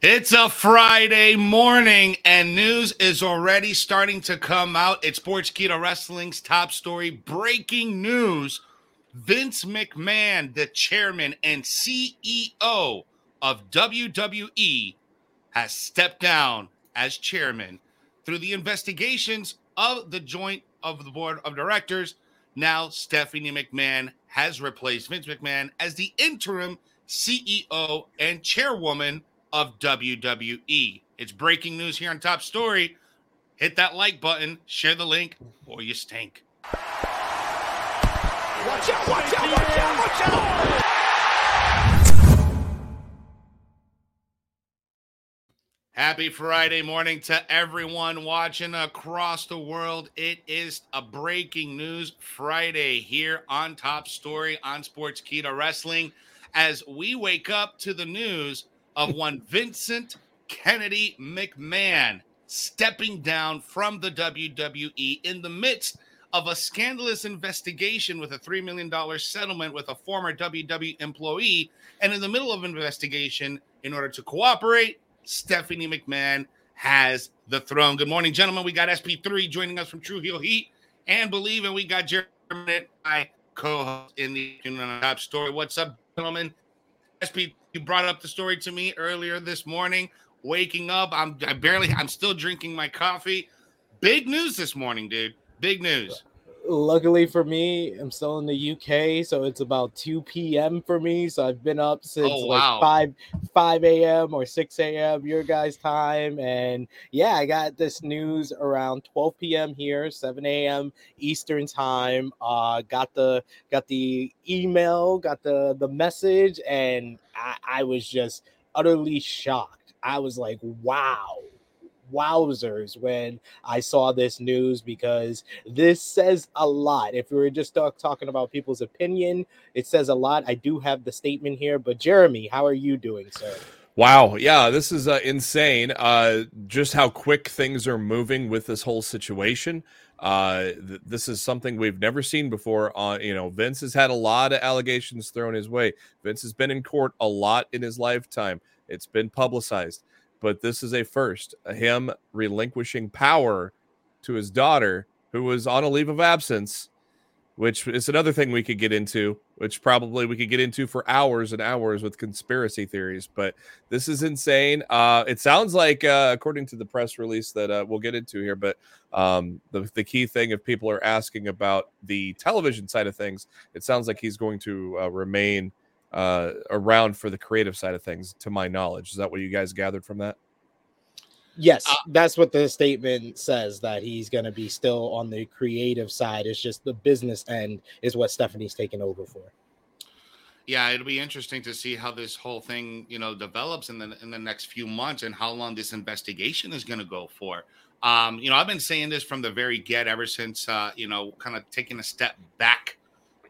It's a Friday morning, and news is already starting to come out. It's Sportskeeda Wrestling's top story breaking news. Vince McMahon, the chairman and CEO of WWE, has stepped down as chairman through the investigations of the joint of the board of directors. Now, Stephanie McMahon has replaced Vince McMahon as the interim CEO and chairwoman of WWE. It's breaking news here on Top Story. Hit that like button, share the link, or you stink. Watch out, watch out, watch out, watch out! Happy Friday morning to everyone watching across the world. It is a breaking news Friday here on Top Story on Sportskeeda Wrestling as we wake up to the news of one Vincent Kennedy McMahon stepping down from the WWE in the midst of a scandalous investigation with a $3 million settlement with a former WWE employee. And in the middle of an investigation, in order to cooperate, Stephanie McMahon has the throne. Good morning, gentlemen. We got SP3 joining us from True Heel Heat and Believe, and we got Jeremy, my co host in the top story. What's up, gentlemen? SP you brought up the story to me earlier this morning. Waking up, I'm I barely I'm still drinking my coffee. Big news this morning, dude. Big news luckily for me, I'm still in the UK, so it's about 2 p.m. for me. So I've been up since oh, wow. like 5 5 a.m. or 6 a.m. your guys' time. And yeah, I got this news around 12 p.m. here, 7 a.m. Eastern time. Uh got the got the email, got the the message, and I, I was just utterly shocked. I was like, wow wowzers when I saw this news because this says a lot. If we were just talk, talking about people's opinion, it says a lot. I do have the statement here, but Jeremy, how are you doing, sir? Wow, yeah, this is uh, insane. Uh, just how quick things are moving with this whole situation. Uh, th- this is something we've never seen before. On you know, Vince has had a lot of allegations thrown his way. Vince has been in court a lot in his lifetime. It's been publicized but this is a first. Him relinquishing power to his daughter, who was on a leave of absence, which is another thing we could get into, which probably we could get into for hours and hours with conspiracy theories. But this is insane. Uh, it sounds like, uh, according to the press release that uh, we'll get into here, but um, the, the key thing, if people are asking about the television side of things, it sounds like he's going to uh, remain uh, around for the creative side of things, to my knowledge. Is that what you guys gathered from that? Yes, uh, that's what the statement says that he's going to be still on the creative side. It's just the business end is what Stephanie's taking over for. Yeah, it'll be interesting to see how this whole thing, you know, develops in the in the next few months and how long this investigation is going to go for. Um, you know, I've been saying this from the very get ever since uh, you know, kind of taking a step back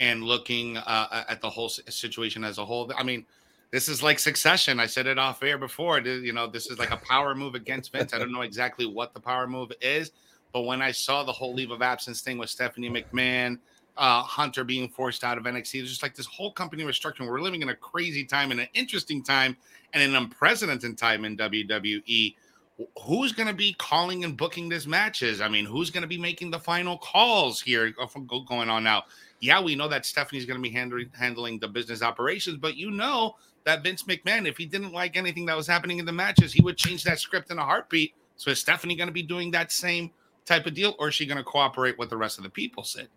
and looking uh, at the whole situation as a whole. I mean, this is like succession. I said it off air before. You know, this is like a power move against Vince. I don't know exactly what the power move is, but when I saw the whole leave of absence thing with Stephanie McMahon, uh, Hunter being forced out of NXT, it's just like this whole company restructuring. We're living in a crazy time and an interesting time and an unprecedented time in WWE. Who's going to be calling and booking these matches? I mean, who's going to be making the final calls here uh, going on now? yeah, we know that Stephanie's going to be handling handling the business operations, but you know that Vince McMahon, if he didn't like anything that was happening in the matches, he would change that script in a heartbeat. So is Stephanie going to be doing that same type of deal, or is she going to cooperate with the rest of the people? Sid.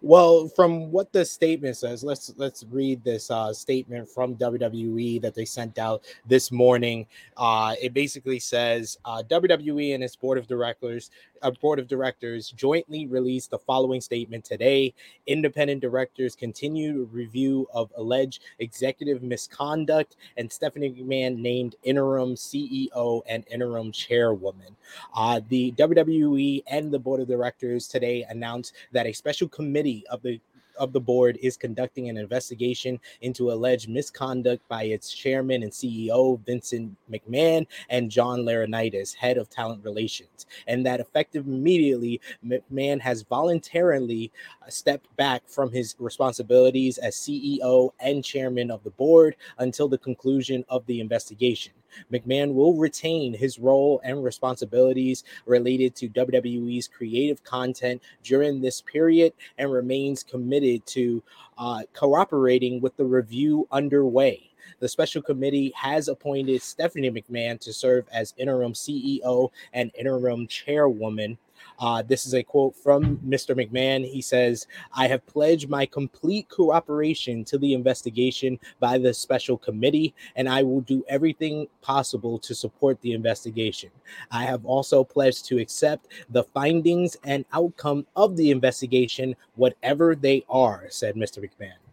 Well, from what the statement says, let's let's read this uh, statement from WWE that they sent out this morning. Uh, it basically says uh, WWE and its board of directors uh, board of directors jointly released the following statement today. Independent directors continue review of alleged executive misconduct, and Stephanie McMahon named interim CEO and interim chairwoman. Uh, the WWE and the board of directors today announced that a special committee of the of the board is conducting an investigation into alleged misconduct by its chairman and CEO, Vincent McMahon, and John Laurinaitis, head of talent relations, and that effective immediately, McMahon has voluntarily uh, stepped back from his responsibilities as CEO and chairman of the board until the conclusion of the investigation. McMahon will retain his role and responsibilities related to WWE's creative content during this period and remains committed to uh, cooperating with the review underway. The special committee has appointed Stephanie McMahon to serve as interim CEO and interim chairwoman uh, this is a quote from Mr. McMahon. He says, I have pledged my complete cooperation to the investigation by the special committee, and I will do everything possible to support the investigation. I have also pledged to accept the findings and outcome of the investigation, whatever they are, said Mr. McMahon.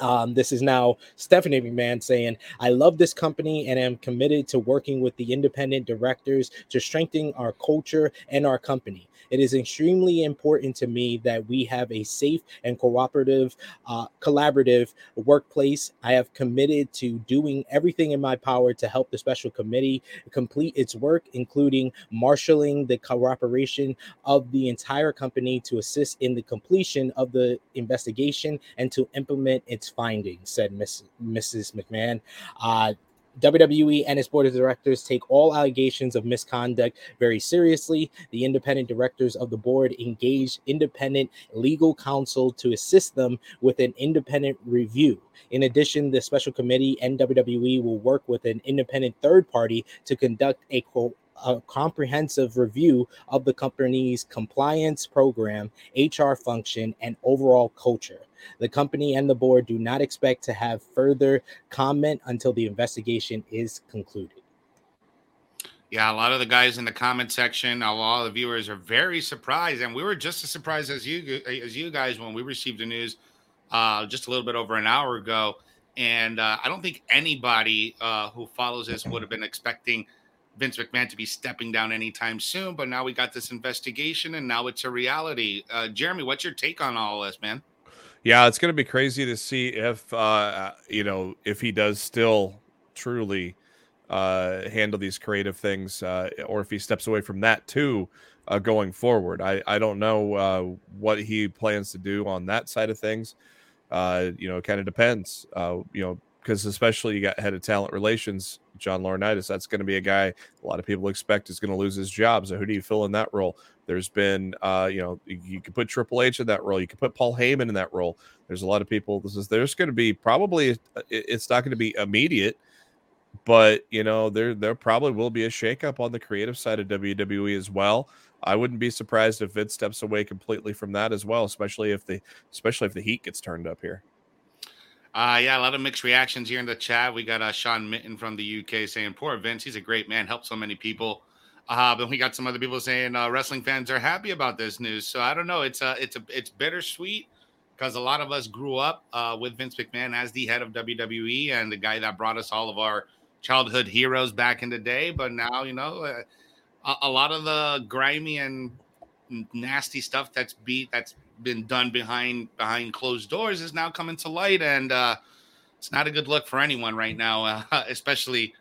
Um, this is now Stephanie McMahon saying, I love this company and am committed to working with the independent directors to strengthen our culture and our company. It is extremely important to me that we have a safe and cooperative, uh, collaborative workplace. I have committed to doing everything in my power to help the special committee complete its work, including marshaling the cooperation of the entire company to assist in the completion of the investigation and to implement its findings, said Miss, Mrs. McMahon. Uh, WWE and its board of directors take all allegations of misconduct very seriously. The independent directors of the board engage independent legal counsel to assist them with an independent review. In addition, the special committee and WWE will work with an independent third party to conduct a a comprehensive review of the company's compliance program, HR function, and overall culture. The company and the board do not expect to have further comment until the investigation is concluded. Yeah, a lot of the guys in the comment section, a lot of the viewers are very surprised, and we were just as surprised as you as you guys when we received the news uh, just a little bit over an hour ago. And uh, I don't think anybody uh, who follows this would have been expecting Vince McMahon to be stepping down anytime soon. But now we got this investigation, and now it's a reality. Uh, Jeremy, what's your take on all this, man? Yeah, it's going to be crazy to see if uh, you know if he does still truly uh, handle these creative things, uh, or if he steps away from that too uh, going forward. I I don't know uh, what he plans to do on that side of things. Uh, you know, it kind of depends. Uh, you know, because especially you got head of talent relations, John Laurinaitis. That's going to be a guy a lot of people expect is going to lose his job. So who do you fill in that role? There's been, uh, you know, you, could put Triple H in that role. You could put Paul Heyman in that role. There's a lot of people. This is there's going to be probably it's not going to be immediate, but you know there there probably will be a shakeup on the creative side of WWE as well. I wouldn't be surprised if Vince steps away completely from that as well, especially if the especially if the heat gets turned up here. Uh, yeah, a lot of mixed reactions here in the chat. We got uh, Sean Mitten from the UK saying, "Poor Vince, he's a great man, helped so many people." Uh, but we got some other people saying uh, wrestling fans are happy about this news. So I don't know. It's a, it's a, it's bittersweet because a lot of us grew up uh, with Vince McMahon as the head of WWE and the guy that brought us all of our childhood heroes back in the day. But now, you know, uh, a, a lot of the grimy and nasty stuff that's beat that's been done behind behind closed doors is now coming to light, and uh, it's not a good look for anyone right now, uh, especially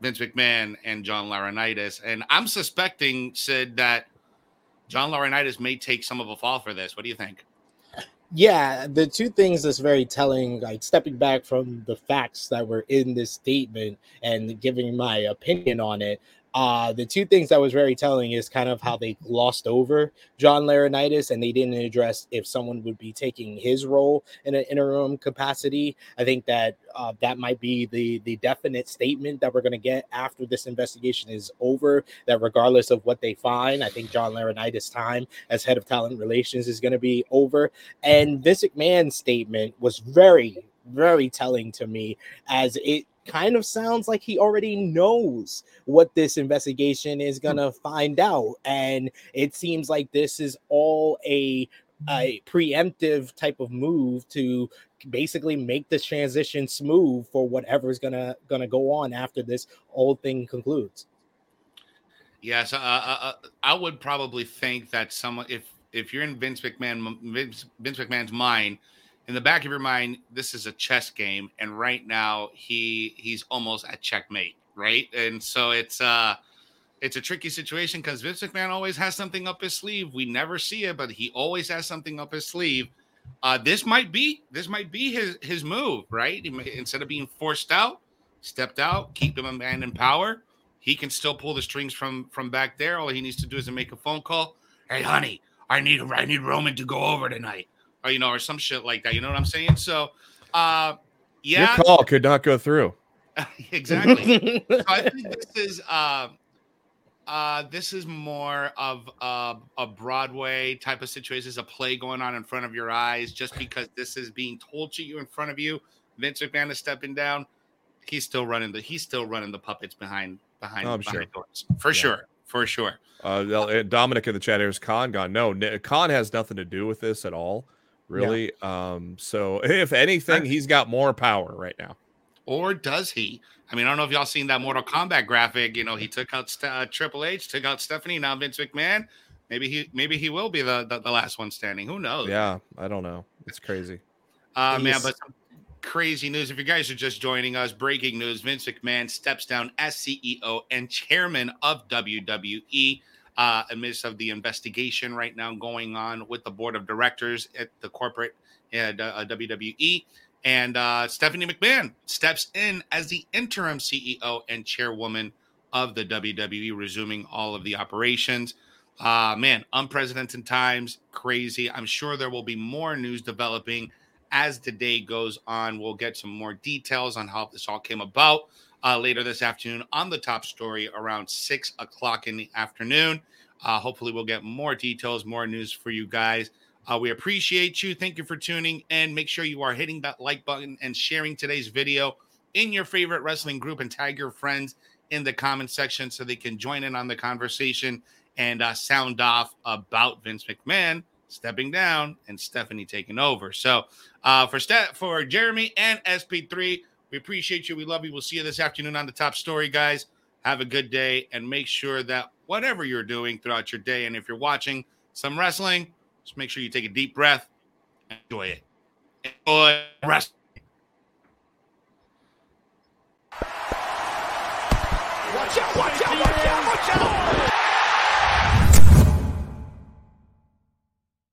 Vince McMahon and John Laurinaitis. And I'm suspecting, Sid, that John Laurinaitis may take some of a fall for this. What do you think? Yeah, the two things that's very telling, like stepping back from the facts that were in this statement and giving my opinion on it, uh, the two things that was very telling is kind of how they glossed over John Laurinaitis and they didn't address if someone would be taking his role in an interim capacity. I think that uh, that might be the the definite statement that we're going to get after this investigation is over. That regardless of what they find, I think John Laurinaitis' time as head of talent relations is going to be over. And Vince McMahon's statement was very very telling to me as it kind of sounds like he already knows what this investigation is hmm. going to find out. And it seems like this is all a a preemptive type of move to basically make this transition smooth for whatever's gonna gonna go on after this whole thing concludes. Yes, uh, uh, uh, I would probably think that someone, if if you're in Vince McMahon, Vince, Vince McMahon's mind, in the back of your mind, this is a chess game, and right now he he's almost at checkmate, right? And so it's uh it's a tricky situation because Vince McMahon always has something up his sleeve. We never see it, but he always has something up his sleeve. Uh, this might be this might be his his move, right? Instead of being forced out, stepped out, keep him a man in power. He can still pull the strings from from back there. All he needs to do is make a phone call. Hey, honey, I need I need Roman to go over tonight, or you know, or some shit like that. You know what I'm saying? So, uh, yeah, Your call could not go through. exactly. so I think this is uh, uh, this is more of a, a Broadway type of situation. There's a play going on in front of your eyes. Just because this is being told to you in front of you, Vince McMahon is stepping down. He's still running the he's still running the puppets behind behind, Oh, I'm behind sure. doors for Yeah. sure for sure. Uh, Dominic in the chat here is Khan gone. No, Ni- Khan has nothing to do with this at all, really. Um, so if anything, he's got more power right now. Or does he? I mean, I don't know if y'all seen that Mortal Kombat graphic. You know, he took out St- uh, Triple H, took out Stephanie. Now Vince McMahon. Maybe he maybe he will be the the, the last one standing. Who knows? Yeah, I don't know. It's crazy. Uh, man, but some crazy news. If you guys are just joining us, breaking news: Vince McMahon steps down as CEO and chairman of WWE. Uh, amidst of the investigation right now going on with the board of directors at the corporate at uh, WWE, and uh, Stephanie McMahon steps in as the interim CEO and chairwoman of the WWE, resuming all of the operations. Uh, man, unprecedented times, crazy. I'm sure there will be more news developing as the day goes on. We'll get some more details on how this all came about uh, later this afternoon on the top story around six o'clock in the afternoon. Uh, hopefully, we'll get more details, more news for you guys. Uh, we appreciate you. Thank you for tuning in. Make sure you are hitting that like button and sharing today's video in your favorite wrestling group and tag your friends in the comment section so they can join in on the conversation and uh, sound off about Vince McMahon stepping down and Stephanie taking over. So, uh, for Ste- for Jeremy and SP3, we appreciate you. We love you. We'll see you this afternoon on the top story, guys. Have a good day and make sure that whatever you're doing throughout your day, and if you're watching some wrestling, just make sure you take a deep breath, enjoy it. Enjoy wrestling. Watch out, watch out, watch out, watch out!